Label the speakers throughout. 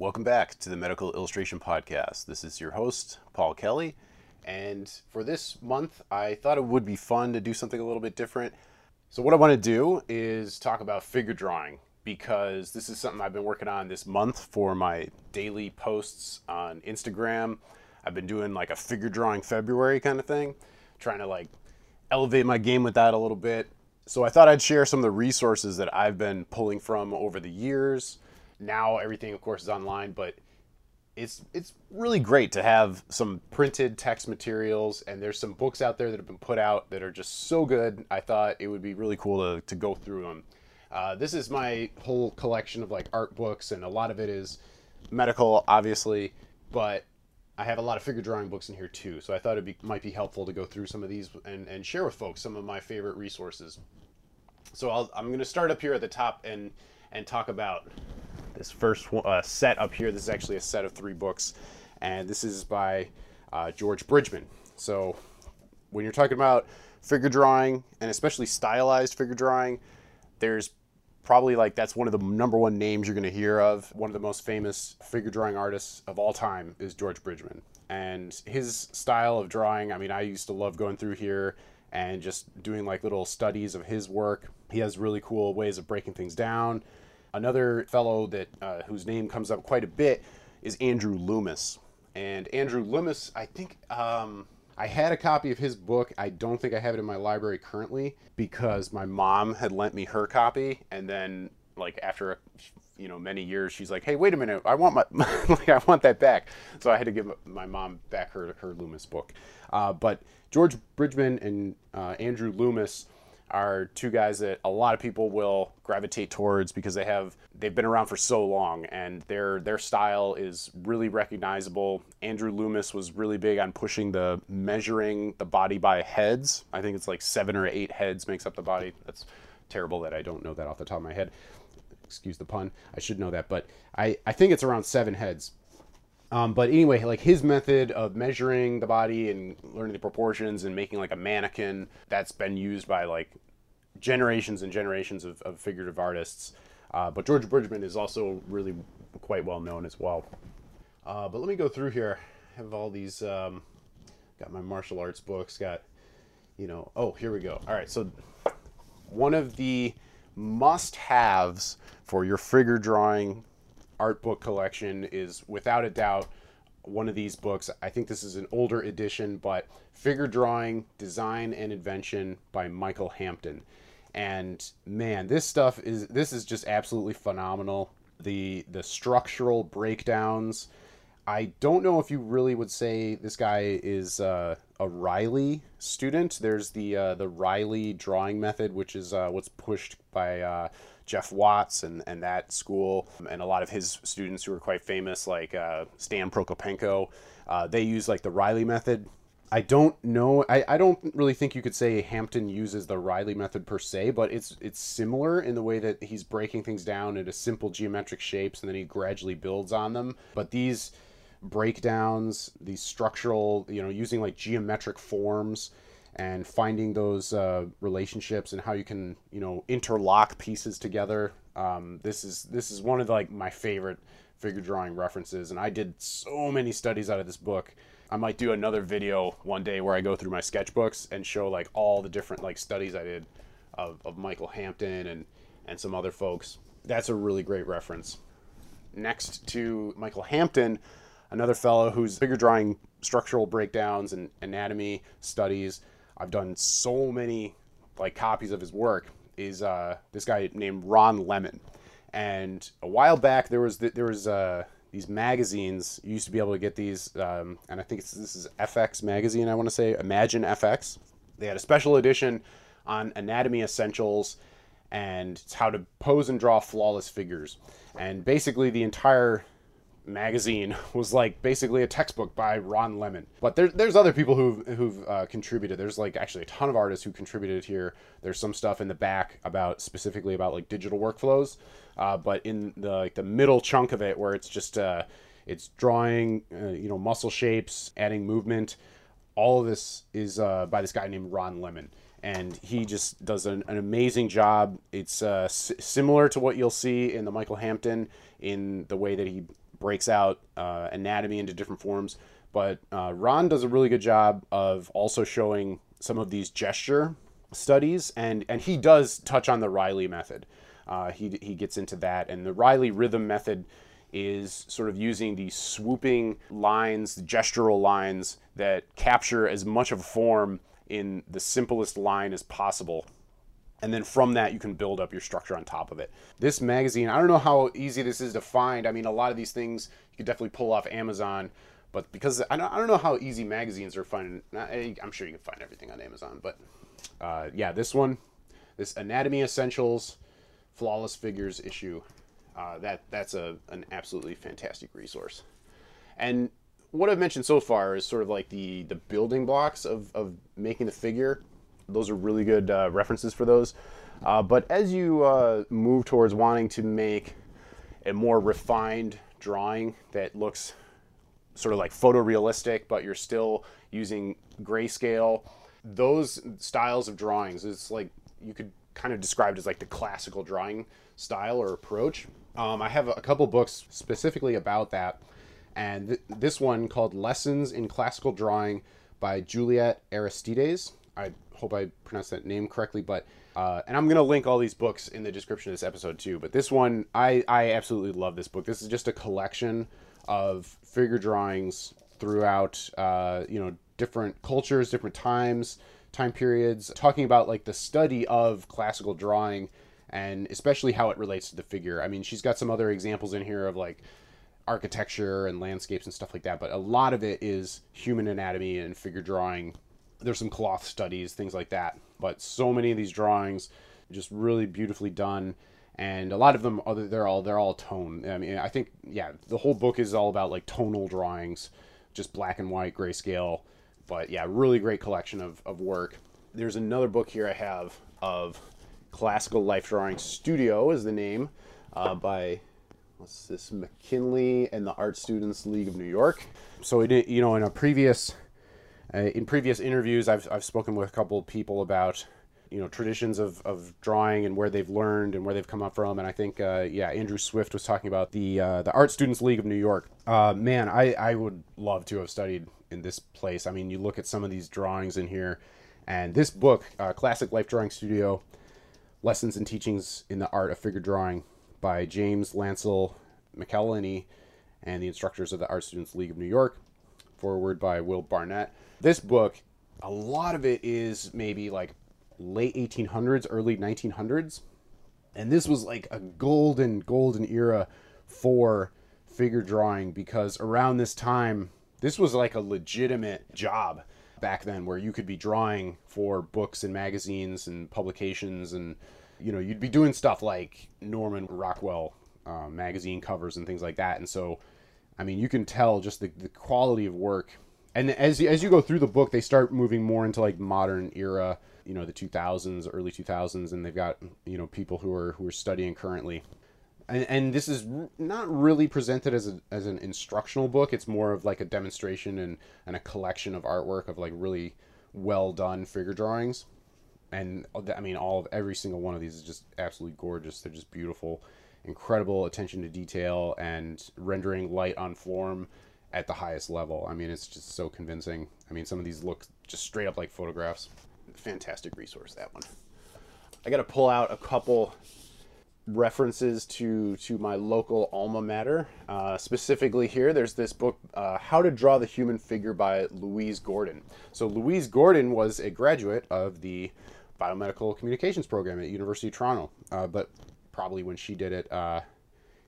Speaker 1: Welcome back to the Medical Illustration Podcast. This is your host, Paul Kelly. And for this month, I thought it would be fun to do something a little bit different. So, what I want to do is talk about figure drawing because this is something I've been working on this month for my daily posts on Instagram. I've been doing like a figure drawing February kind of thing, trying to like elevate my game with that a little bit. So, I thought I'd share some of the resources that I've been pulling from over the years now everything of course is online but it's it's really great to have some printed text materials and there's some books out there that have been put out that are just so good. I thought it would be really cool to, to go through them uh, this is my whole collection of like art books and a lot of it is medical obviously but i have a lot of figure drawing books in here too so i thought it might be helpful to go through some of these and, and share with folks some of my favorite resources. So I'll, i'm going to start up here at the top and and talk about this first uh, set up here. This is actually a set of three books, and this is by uh, George Bridgman. So when you're talking about figure drawing, and especially stylized figure drawing, there's probably like that's one of the number one names you're going to hear of. One of the most famous figure drawing artists of all time is George Bridgman. And his style of drawing, I mean, I used to love going through here and just doing like little studies of his work. He has really cool ways of breaking things down. Another fellow that uh, whose name comes up quite a bit is Andrew Loomis. And Andrew Loomis, I think um, I had a copy of his book. I don't think I have it in my library currently because my mom had lent me her copy, and then like after you know many years, she's like, "Hey, wait a minute, I want my like I want that back." So I had to give my mom back her her Loomis book. Uh, but George Bridgman and uh, Andrew Loomis are two guys that a lot of people will gravitate towards because they have they've been around for so long and their their style is really recognizable. Andrew Loomis was really big on pushing the measuring the body by heads. I think it's like 7 or 8 heads makes up the body. That's terrible that I don't know that off the top of my head. Excuse the pun. I should know that, but I I think it's around 7 heads. Um, but anyway, like his method of measuring the body and learning the proportions and making like a mannequin, that's been used by like generations and generations of, of figurative artists. Uh, but George Bridgman is also really quite well known as well. Uh, but let me go through here. I have all these, um, got my martial arts books, got, you know, oh, here we go. All right, so one of the must haves for your figure drawing art book collection is without a doubt one of these books. I think this is an older edition, but Figure Drawing, Design and Invention by Michael Hampton. And man, this stuff is this is just absolutely phenomenal. The the structural breakdowns. I don't know if you really would say this guy is uh, a Reilly student. There's the uh, the Reilly drawing method, which is uh, what's pushed by uh, Jeff Watts and, and that school, and a lot of his students who are quite famous, like uh, Stan Prokopenko, uh, they use like the Reilly method. I don't know. I, I don't really think you could say Hampton uses the Reilly method per se, but it's it's similar in the way that he's breaking things down into simple geometric shapes and then he gradually builds on them. But these breakdowns, these structural, you know, using like geometric forms, and finding those uh, relationships and how you can you know interlock pieces together. Um, this is this is one of the, like my favorite figure drawing references, and I did so many studies out of this book. I might do another video one day where I go through my sketchbooks and show like all the different like studies I did of, of Michael Hampton and and some other folks. That's a really great reference. Next to Michael Hampton, another fellow who's figure drawing structural breakdowns and anatomy studies I've done so many like copies of his work is uh, this guy named Ron Lemen. And a while back there was the, there was uh, these magazines. You used to be able to get these, um, and I think this is FX magazine. I want to say Imagine FX. They had a special edition on anatomy essentials and how to pose and draw flawless figures. And basically, the entire magazine was like basically a textbook by Ron Lemen. But there, there's other people who've, who've uh, contributed. There's like actually a ton of artists who contributed here. There's some stuff in the back about specifically about like digital workflows. Uh, but in the like the middle chunk of it, where it's just uh, it's drawing, uh, you know, muscle shapes, adding movement. All of this is uh, by this guy named Ron Lemen and he just does an, an amazing job. It's uh, s- similar to what you'll see in the Michael Hampton in the way that he breaks out uh, anatomy into different forms. But uh, Ron does a really good job of also showing some of these gesture studies, and, and he does touch on the Reilly method. Uh, he, he gets into that, and the Reilly rhythm method is sort of using these swooping lines, gestural lines that capture as much of a form in the simplest line as possible and then from that you can build up your structure on top of it. This magazine i don't know how easy this is to find. I mean a lot of these things you could definitely pull off amazon but because i don't, I don't know how easy magazines are finding i'm sure you can find everything on amazon but uh, yeah this one this anatomy essentials flawless figures issue uh, that that's a, an absolutely fantastic resource. And what i've mentioned so far is sort of like the the building blocks of, of making the figure those are really good uh, references for those. Uh, but as you uh, move towards wanting to make a more refined drawing that looks sort of like photorealistic, but you're still using grayscale, those styles of drawings is like you could kind of describe it as like the classical drawing style or approach. Um, I have a couple books specifically about that, and th- this one called Lessons in Classical Drawing by Juliet Aristides. I hope I pronounced that name correctly, but uh, and I'm gonna link all these books in the description of this episode too. But this one, I I absolutely love this book. This is just a collection of figure drawings throughout, uh, you know, different cultures, different times, time periods, talking about like the study of classical drawing and especially how it relates to the figure. I mean, she's got some other examples in here of like architecture and landscapes and stuff like that, but a lot of it is human anatomy and figure drawing there's some cloth studies, things like that. But so many of these drawings, just really beautifully done, and a lot of them, other they're all they're all tone. I mean, I think yeah, the whole book is all about like tonal drawings, just black and white, grayscale. But yeah, really great collection of, of work. There's another book here I have of Classical Life Drawing Studio is the name uh, by what's this McKinley and the Art Students League of New York. So it you know in a previous uh, in previous interviews, I've, I've spoken with a couple of people about you know traditions of, of drawing and where they've learned and where they've come up from. And i think uh, yeah andrew swift was talking about the uh, the art students league of new york. Uh, man I, I would love to have studied in this place. I mean you look at some of these drawings in here. And this book uh, classic life drawing studio lessons and teachings in the art of figure drawing by james lancel McElhinney and the instructors of the art students league of new york. Forward by will barnet this book, a lot of it is maybe like late 1800s, early 1900s. And this was like a golden, golden era for figure drawing because around this time, this was like a legitimate job back then where you could be drawing for books and magazines and publications and you know you'd be doing stuff like norman rockwell uh, magazine covers and things like that and so i mean you can tell just the, the quality of work and as as you go through the book, they start moving more into like modern era, you know, the 2000s, early 2000s, and they've got you know people who are who are studying currently. And, and this is not really presented as a, as an instructional book. It's more of like a demonstration and, and a collection of artwork of like really well done figure drawings. And uh, I mean, all of every single one of these is just absolutely gorgeous. They're just beautiful, incredible attention to detail and rendering light on form at the highest level. I mean, it's just so convincing. I mean, some of these look just straight up like photographs. Fantastic resource, that one. I got to pull out a couple references to to my local alma mater. Uh, specifically, here there's this book, uh, "How to Draw the Human Figure" by Louise Gordon. So Louise Gordon was a graduate of the biomedical communications program at University of Toronto, uh, but probably when she did it, uh,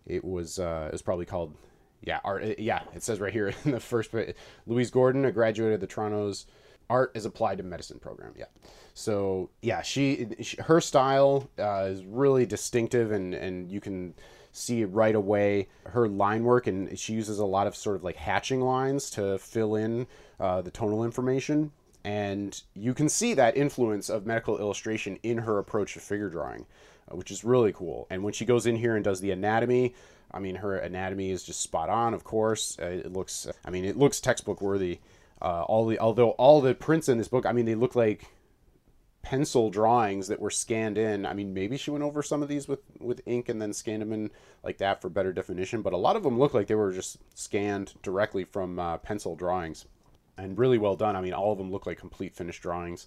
Speaker 1: it was uh, it was probably called yeah, art. Yeah, it says right here in the first. Louise Gordon, a graduate of the Toronto's Art as Applied to Medicine program. Yeah, so yeah, she, she her style uh, is really distinctive, and and you can see right away her line work, and she uses a lot of sort of like hatching lines to fill in uh, the tonal information, and you can see that influence of medical illustration in her approach to figure drawing, uh, which is really cool. And when she goes in here and does the anatomy, I mean, her anatomy is just spot on. Of course, uh, it looks. I mean, it looks textbook worthy. Uh, all the although all the prints in this book, I mean, they look like pencil drawings that were scanned in. I mean, maybe she went over some of these with, with ink and then scanned them in like that for better definition, but a lot of them look like they were just scanned directly from uh, pencil drawings and really well done. I mean, all of them look like complete finished drawings,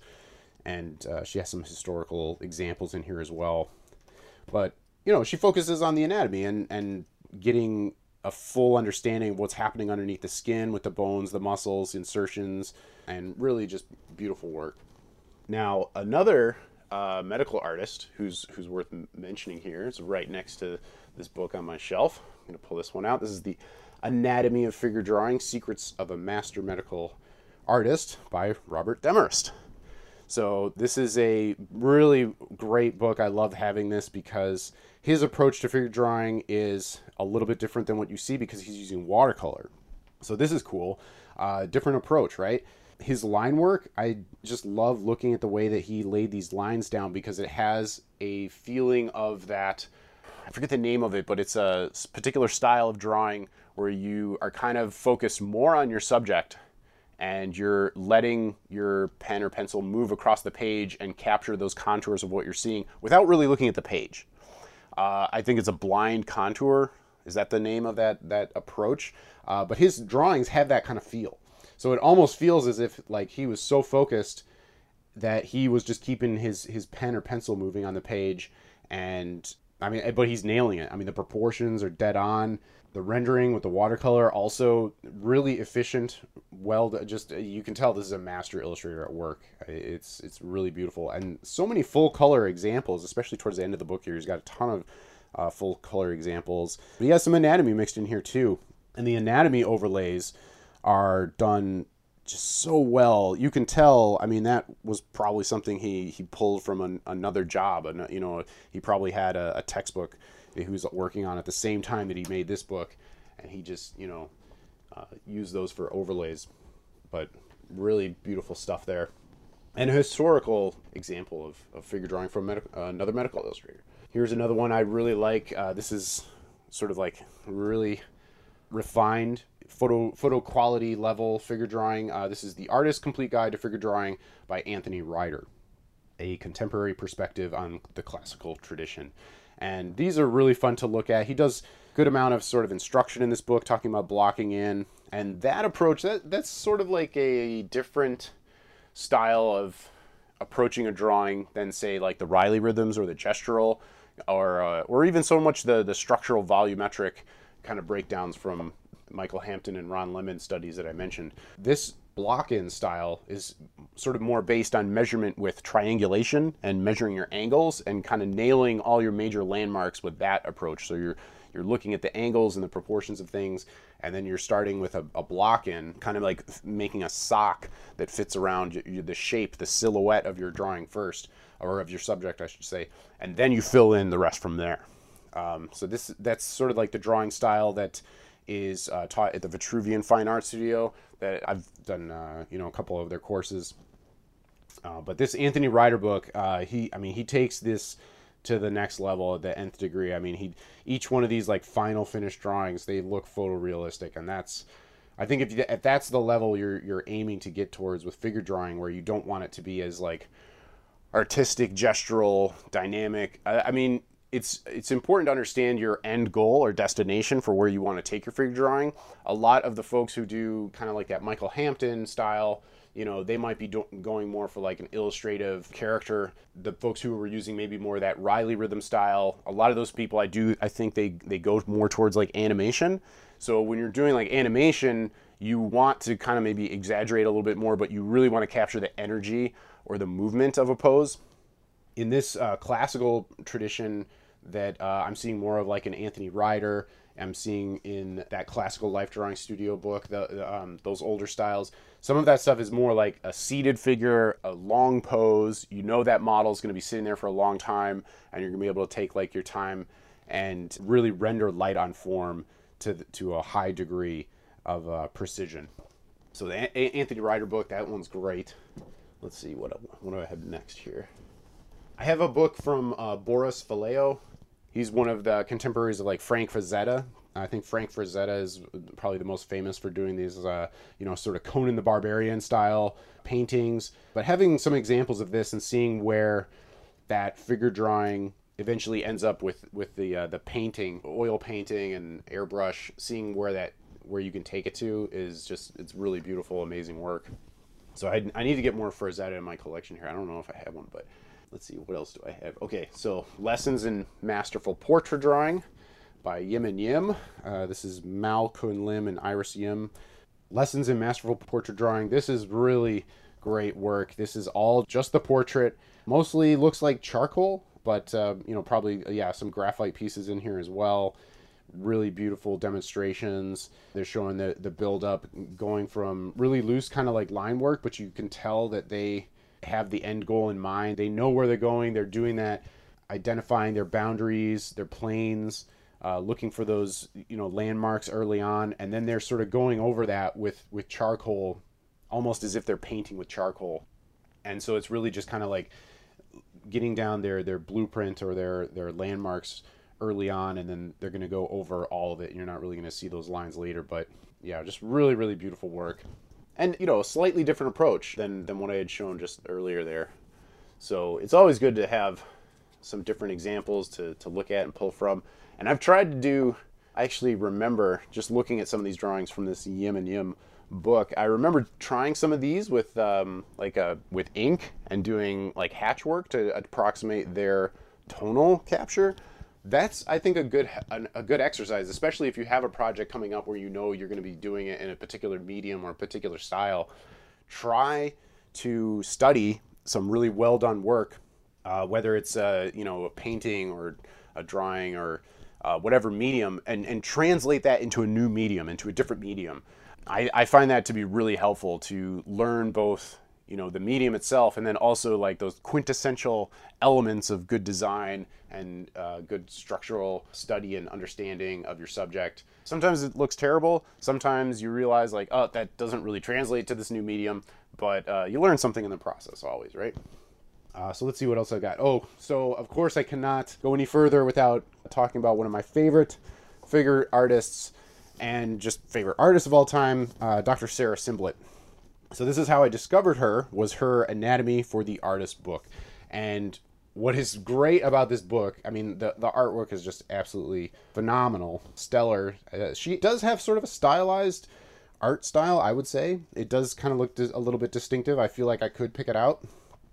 Speaker 1: and uh, she has some historical examples in here as well. But you know, she focuses on the anatomy and and getting a full understanding of what's happening underneath the skin with the bones, the muscles, insertions, and really just beautiful work. Now, another uh, medical artist who's who's worth mentioning here is right next to this book on my shelf. I'm going to pull this one out. This is the Anatomy of Figure Drawing: Secrets of a Master Medical Artist by Robert Demarest. So this is a really great book. I love having this because his approach to figure drawing is a little bit different than what you see because he's using watercolor. So this is cool. Uh, different approach, right? His line work, I just love looking at the way that he laid these lines down because it has a feeling of that. I forget the name of it, but it's a particular style of drawing where you are kind of focused more on your subject and you're letting your pen or pencil move across the page and capture those contours of what you're seeing without really looking at the page. Uh, I think it's a blind contour. Is that the name of that that approach? Uh, but his drawings have that kind of feel. So it almost feels as if like he was so focused that he was just keeping his his pen or pencil moving on the page, and I mean, but he's nailing it. I mean, the proportions are dead on. The rendering with the watercolor also really efficient. Well, just you can tell this is a master illustrator at work. It's it's really beautiful and so many full color examples, especially towards the end of the book here. He's got a ton of uh, full color examples. But he has some anatomy mixed in here too, and the anatomy overlays are done just so well. You can tell. I mean, that was probably something he he pulled from an, another job. And you know, he probably had a, a textbook he was working on at the same time that he made this book, and he just you know uh, used those for overlays. But really beautiful stuff there, and a historical example of, of figure drawing from uh, another medical illustrator. Here's another one I really like. Uh, this is sort of like really refined photo photo quality level figure drawing. Uh, this is the Artist Complete Guide to Figure Drawing by Anthony Ryder, a contemporary perspective on the classical tradition. And these are really fun to look at. He does good amount of sort of instruction in this book, talking about blocking in, and that approach that that's sort of like a different style of approaching a drawing than say like the Reilly rhythms or the gestural, or uh, or even so much the the structural volumetric kind of breakdowns from Michael Hampton and Ron Lemen studies that I mentioned. This block in style is sort of more based on measurement with triangulation and measuring your angles and kind of nailing all your major landmarks with that approach. So you're you're looking at the angles and the proportions of things and then you're starting with a, a block in kind of like making a sock that fits around the shape the silhouette of your drawing first or of your subject i should say and then you fill in the rest from there um, so this that's sort of like the drawing style that is uh, taught at the Vitruvian Fine Art Studio. That I've done, uh, you know, a couple of their courses. Uh, but this Anthony Ryder book, uh, he, I mean, he takes this to the next level the nth degree. I mean, he each one of these like final finished drawings, they look photorealistic, and that's, I think if, you, if that's the level you're you're aiming to get towards with figure drawing, where you don't want it to be as like artistic, gestural, dynamic. I, I mean, it's it's important to understand your end goal or destination for where you want to take your figure drawing. A lot of the folks who do kind of like that Michael Hampton style, you know, they might be do- going more for like an illustrative character. The folks who were using maybe more that Reilly rhythm style, a lot of those people I do I think they they go more towards like animation. So when you're doing like animation, you want to kind of maybe exaggerate a little bit more, but you really want to capture the energy or the movement of a pose. In this uh, classical tradition, that uh, I'm seeing more of like an Anthony Ryder. I'm seeing in that classical life drawing studio book, the, the um, those older styles. Some of that stuff is more like a seated figure, a long pose. You know that model is going to be sitting there for a long time, and you're going to be able to take like your time and really render light on form to to a high degree of uh, precision. So the a- Anthony Ryder book, that one's great. Let's see what what do I have next here. I have a book from uh, Boris Vallejo he's one of the contemporaries of like Frank Frazetta. I think Frank Frazetta is probably the most famous for doing these, uh, you know, sort of Conan the Barbarian style paintings. But having some examples of this and seeing where that figure drawing eventually ends up with with the uh, the painting, oil painting and airbrush, seeing where that where you can take it to is just it's really beautiful, amazing work. So I, I need to get more Frazetta in my collection here. I don't know if I have one, but let's see what else do I have. Okay, so lessons in masterful portrait drawing by Yim and Yim. Uh, this is Mau Kun Yim and Iris Yim. Lessons in Masterful Portrait Drawing. This is really great work. This is all just the portrait. Mostly looks like charcoal, but uh, you know probably yeah some graphite pieces in here as well. Really beautiful demonstrations. They're showing the the build up going from really loose kind of like line work, but you can tell that they have the end goal in mind. They know where they're going. They're doing that, identifying their boundaries, their planes, uh, looking for those you know landmarks early on, and then they're sort of going over that with with charcoal, almost as if they're painting with charcoal, and so it's really just kind of like getting down their their blueprint or their their landmarks early on, and then they're going to go over all of it. You're not really going to see those lines later, but yeah, just really really beautiful work, and you know a slightly different approach than than what I had shown just earlier there. So it's always good to have some different examples to, to look at and pull from. And I've tried to do, I actually remember just looking at some of these drawings from this Yim and Yim book. I remember trying some of these with um, like a, with ink and doing like hatch work to approximate their tonal capture. That's I think a good a good exercise, especially if you have a project coming up where you know you're going to be doing it in a particular medium or a particular style. Try to study some really well done work, uh, whether it's a, you know a painting or a drawing or uh, whatever medium and, and translate that into a new medium, into a different medium. I, I find that to be really helpful to learn both you know the medium itself and then also like those quintessential elements of good design and uh, good structural study and understanding of your subject sometimes it looks terrible sometimes you realize like oh that doesn't really translate to this new medium but uh, you learn something in the process always right uh, so let's see what else I got. Oh, so of course I cannot go any further without talking about one of my favorite figure artists and just favorite artists of all time, uh, Dr. Sarah Simblett. So this is how I discovered her was her Anatomy for the Artist book. And what is great about this book, I mean, the, the artwork is just absolutely phenomenal, stellar. Uh, she does have sort of a stylized art style, I would say. It does kind of look a little bit distinctive. I feel like I could pick it out.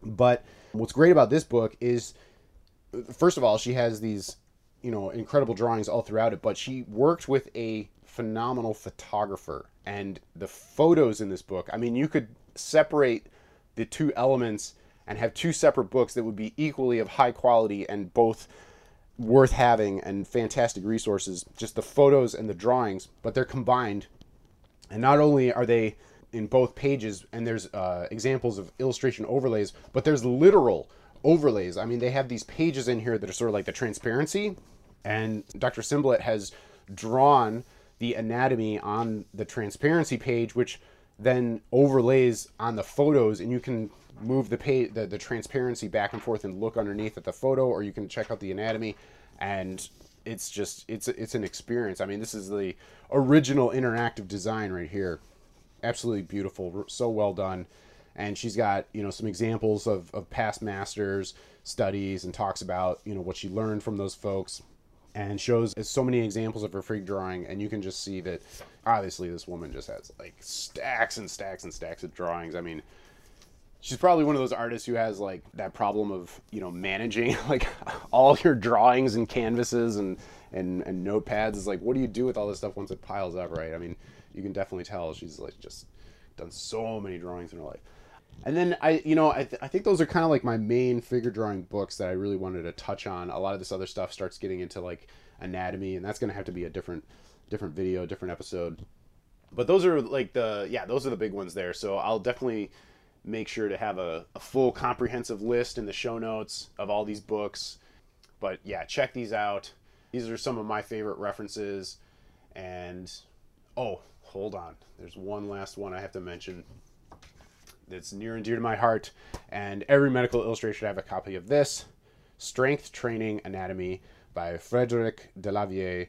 Speaker 1: But what's great about this book is, first of all, she has these, you know, incredible drawings all throughout it, but she worked with a phenomenal photographer. And the photos in this book, I mean, you could separate the two elements and have two separate books that would be equally of high quality and both worth having and fantastic resources. Just the photos and the drawings, but they're combined. And not only are they in both pages, and there's uh, examples of illustration overlays, but there's literal overlays. I mean, they have these pages in here that are sort of like the transparency, and Dr. Simblett has drawn the anatomy on the transparency page, which then overlays on the photos, and you can move the page, the, the transparency back and forth and look underneath at the photo, or you can check out the anatomy, and it's just it's it's an experience. I mean, this is the original interactive design right here absolutely beautiful, so well done. And she's got you know some examples of, of past masters studies and talks about you know what she learned from those folks and shows so many examples of her freak drawing. And you can just see that obviously this woman just has like stacks and stacks and stacks of drawings. I mean she's probably one of those artists who has like that problem of you know managing like all your drawings and canvases and and and notepads. Is like what do you do with all this stuff once it piles up right? I mean you can definitely tell she's like just done so many drawings in her life. And then I, you know, I, th- I think those are kind of like my main figure drawing books that I really wanted to touch on. A lot of this other stuff starts getting into like anatomy, and that's going to have to be a different, different video, different episode. But those are like the, yeah, those are the big ones there. So I'll definitely make sure to have a, a full comprehensive list in the show notes of all these books. But yeah, check these out. These are some of my favorite references. And oh, hold on. There's one last one I have to mention that's near and dear to my heart. And every medical illustration should have a copy of this Strength Training Anatomy by Frederic Delavier.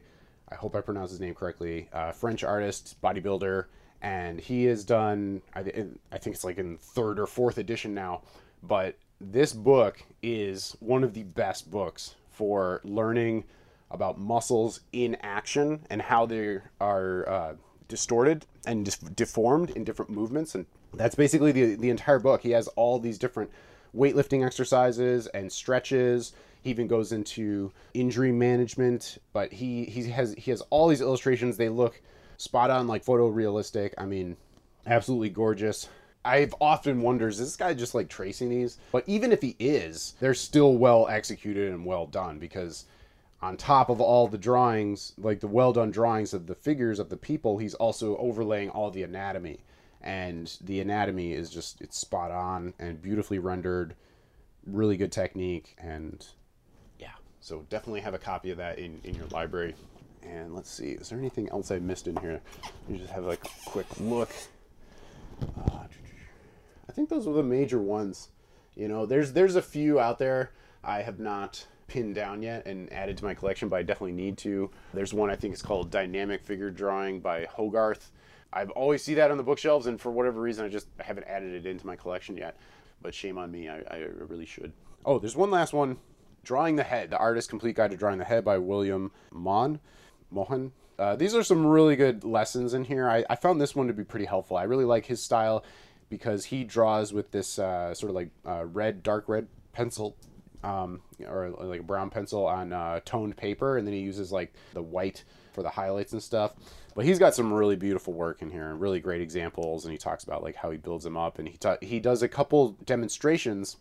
Speaker 1: I hope I pronounced his name correctly. Uh, French artist, bodybuilder, and he has done. I, I think it's like in third or fourth edition now, but this book is one of the best books for learning about muscles in action and how they are uh, distorted and deformed in different movements. And that's basically the, the entire book. He has all these different weightlifting exercises and stretches. He even goes into injury management, but he, he has he has all these illustrations. They look spot on, like photorealistic. I mean, absolutely gorgeous. I've often wondered, is this guy just like tracing these? But even if he is, they're still well executed and well done because on top of all the drawings, like the well done drawings of the figures of the people, he's also overlaying all the anatomy. And the anatomy is just, it's spot on and beautifully rendered, really good technique. And yeah, so definitely have a copy of that in, in your library. And let's see, is there anything else I missed in here? You just have like a quick look. Uh, I think those are the major ones. You know, there's there's a few out there I have not pinned down yet and added to my collection, but I definitely need to. There's one I think is called Dynamic Figure Drawing by Hogarth. I've always see that on the bookshelves, and for whatever reason, I just haven't added it into my collection yet. But shame on me, I, I really should. Oh, there's one last one. Drawing the Head, the Artist's Complete Guide to Drawing the Head by William Mon. Mohan. Uh, these are some really good lessons in here. I, I found this one to be pretty helpful. I really like his style because he draws with this uh, sort of like uh, red, dark red pencil, um, or like a brown pencil on uh, toned paper, and then he uses like the white for the highlights and stuff. But he's got some really beautiful work in here and really great examples, and he talks about like how he builds them up, and he ta- he does a couple demonstrations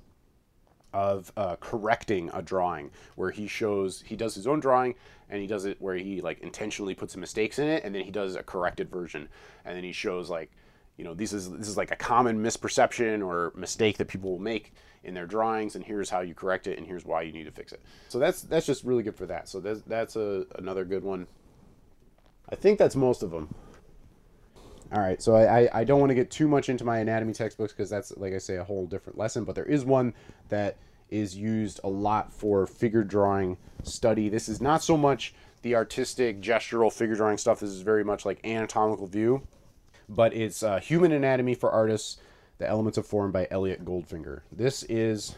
Speaker 1: of uh, correcting a drawing where he shows he does his own drawing and he does it where he like intentionally puts some mistakes in it. And then he does a corrected version. And then he shows like you know this is this is like a common misperception or mistake that people will make in their drawings. And here's how you correct it. And here's why you need to fix it. So that's that's just really good for that. So that's that's a, another good one i think that's most of them all right so i i, I don't want to get too much into my anatomy textbooks because that's like i say a whole different lesson but there is one that is used a lot for figure drawing study this is not so much the artistic gestural figure drawing stuff this is very much like anatomical view but it's uh, Human Anatomy for Artists, The Elements of Form by Eliot Goldfinger. This is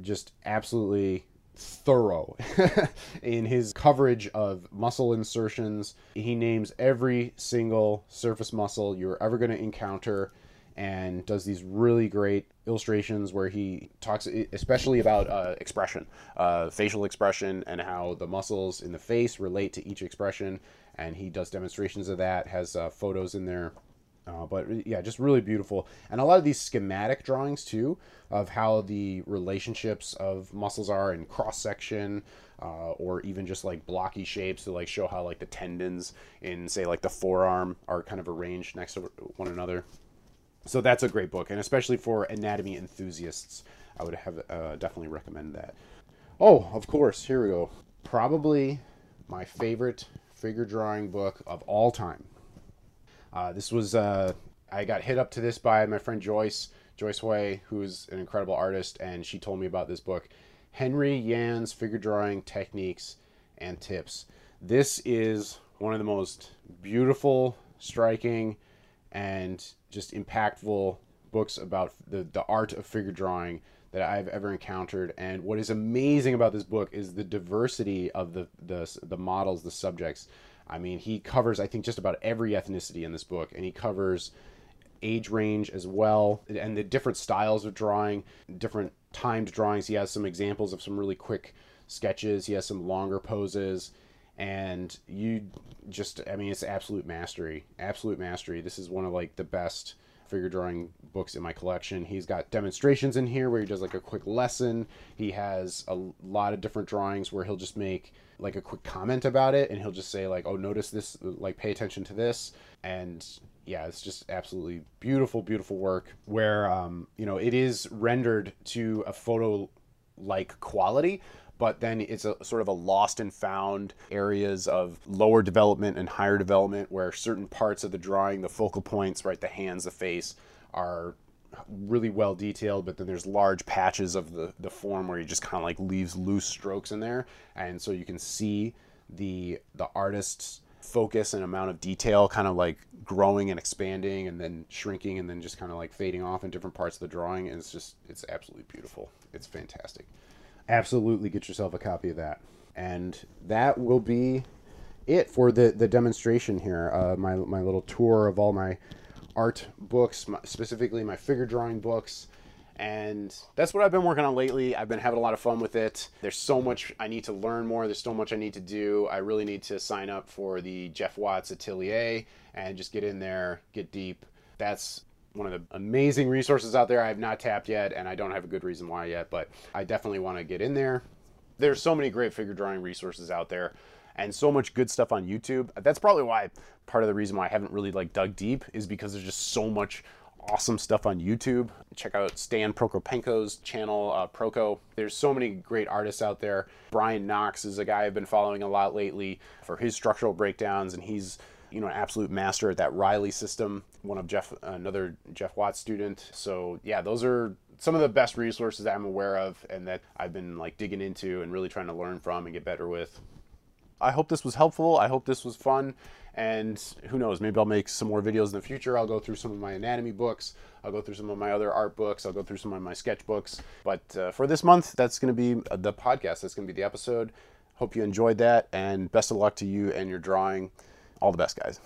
Speaker 1: just absolutely thorough in his coverage of muscle insertions. He names every single surface muscle you're ever going to encounter and does these really great illustrations where he talks especially about uh, expression, uh, facial expression, and how the muscles in the face relate to each expression. And he does demonstrations of that, has uh, photos in there. Uh, but yeah, just really beautiful. And a lot of these schematic drawings too of how the relationships of muscles are in cross section, uh, or even just like blocky shapes to like show how like the tendons in say like the forearm are kind of arranged next to one another so that's a great book, and especially for anatomy enthusiasts, I would have uh, definitely recommend that. Oh, of course, here we go. Probably my favorite figure drawing book of all time. Uh, this was uh, I got hit up to this by my friend Joyce Joyce Way, who's an incredible artist, and she told me about this book, Henry Yan's Figure Drawing Techniques and Tips. This is one of the most beautiful, striking, and just impactful books about the, the art of figure drawing that I've ever encountered. And what is amazing about this book is the diversity of the, the, the models, the subjects. I mean, he covers, I think, just about every ethnicity in this book, and he covers age range as well, and the different styles of drawing, different timed drawings. He has some examples of some really quick sketches, he has some longer poses. And you just i mean it's absolute mastery absolute mastery. This is one of like the best figure drawing books in my collection. He's got demonstrations in here where he does like a quick lesson. He has a lot of different drawings where he'll just make like a quick comment about it and he'll just say like oh notice this like pay attention to this. And yeah it's just absolutely beautiful beautiful work where um, you know it is rendered to a photo like quality but then it's a sort of a lost and found areas of lower development and higher development where certain parts of the drawing, the focal points, right, the hands, the face, are really well detailed, but then there's large patches of the, the form where he just kind of like leaves loose strokes in there. And so you can see the the artist's focus and amount of detail kind of like growing and expanding and then shrinking and then just kind of like fading off in different parts of the drawing. And it's just it's absolutely beautiful. It's fantastic. Absolutely get yourself a copy of that. And that will be it for the the demonstration here uh, my, my little tour of all my art books specifically my figure drawing books and that's what I've been working on lately. I've been having a lot of fun with it. There's so much I need to learn more. There's so much I need to do. I really need to sign up for the Jeff Watts Atelier and just get in there, get deep. That's one of the amazing resources out there I have not tapped yet, and I don't have a good reason why yet, but I definitely want to get in there. There's so many great figure drawing resources out there and so much good stuff on YouTube. That's probably why part of the reason why I haven't really like dug deep is because there's just so much awesome stuff on YouTube. Check out Stan Prokopenko's channel, uh, Proko. There's so many great artists out there. Brian Knox is a guy I've been following a lot lately for his structural breakdowns, and he's you know an absolute master at that Reilly system. One of Jeff, another Jeff Watts student. So yeah, those are some of the best resources that I'm aware of, and that I've been like digging into and really trying to learn from and get better with. I hope this was helpful. I hope this was fun. And who knows, maybe I'll make some more videos in the future. I'll go through some of my anatomy books. I'll go through some of my other art books. I'll go through some of my sketchbooks. But uh, for this month, that's going to be uh, the podcast. That's going to be the episode. Hope you enjoyed that. And best of luck to you and your drawing. All the best, guys.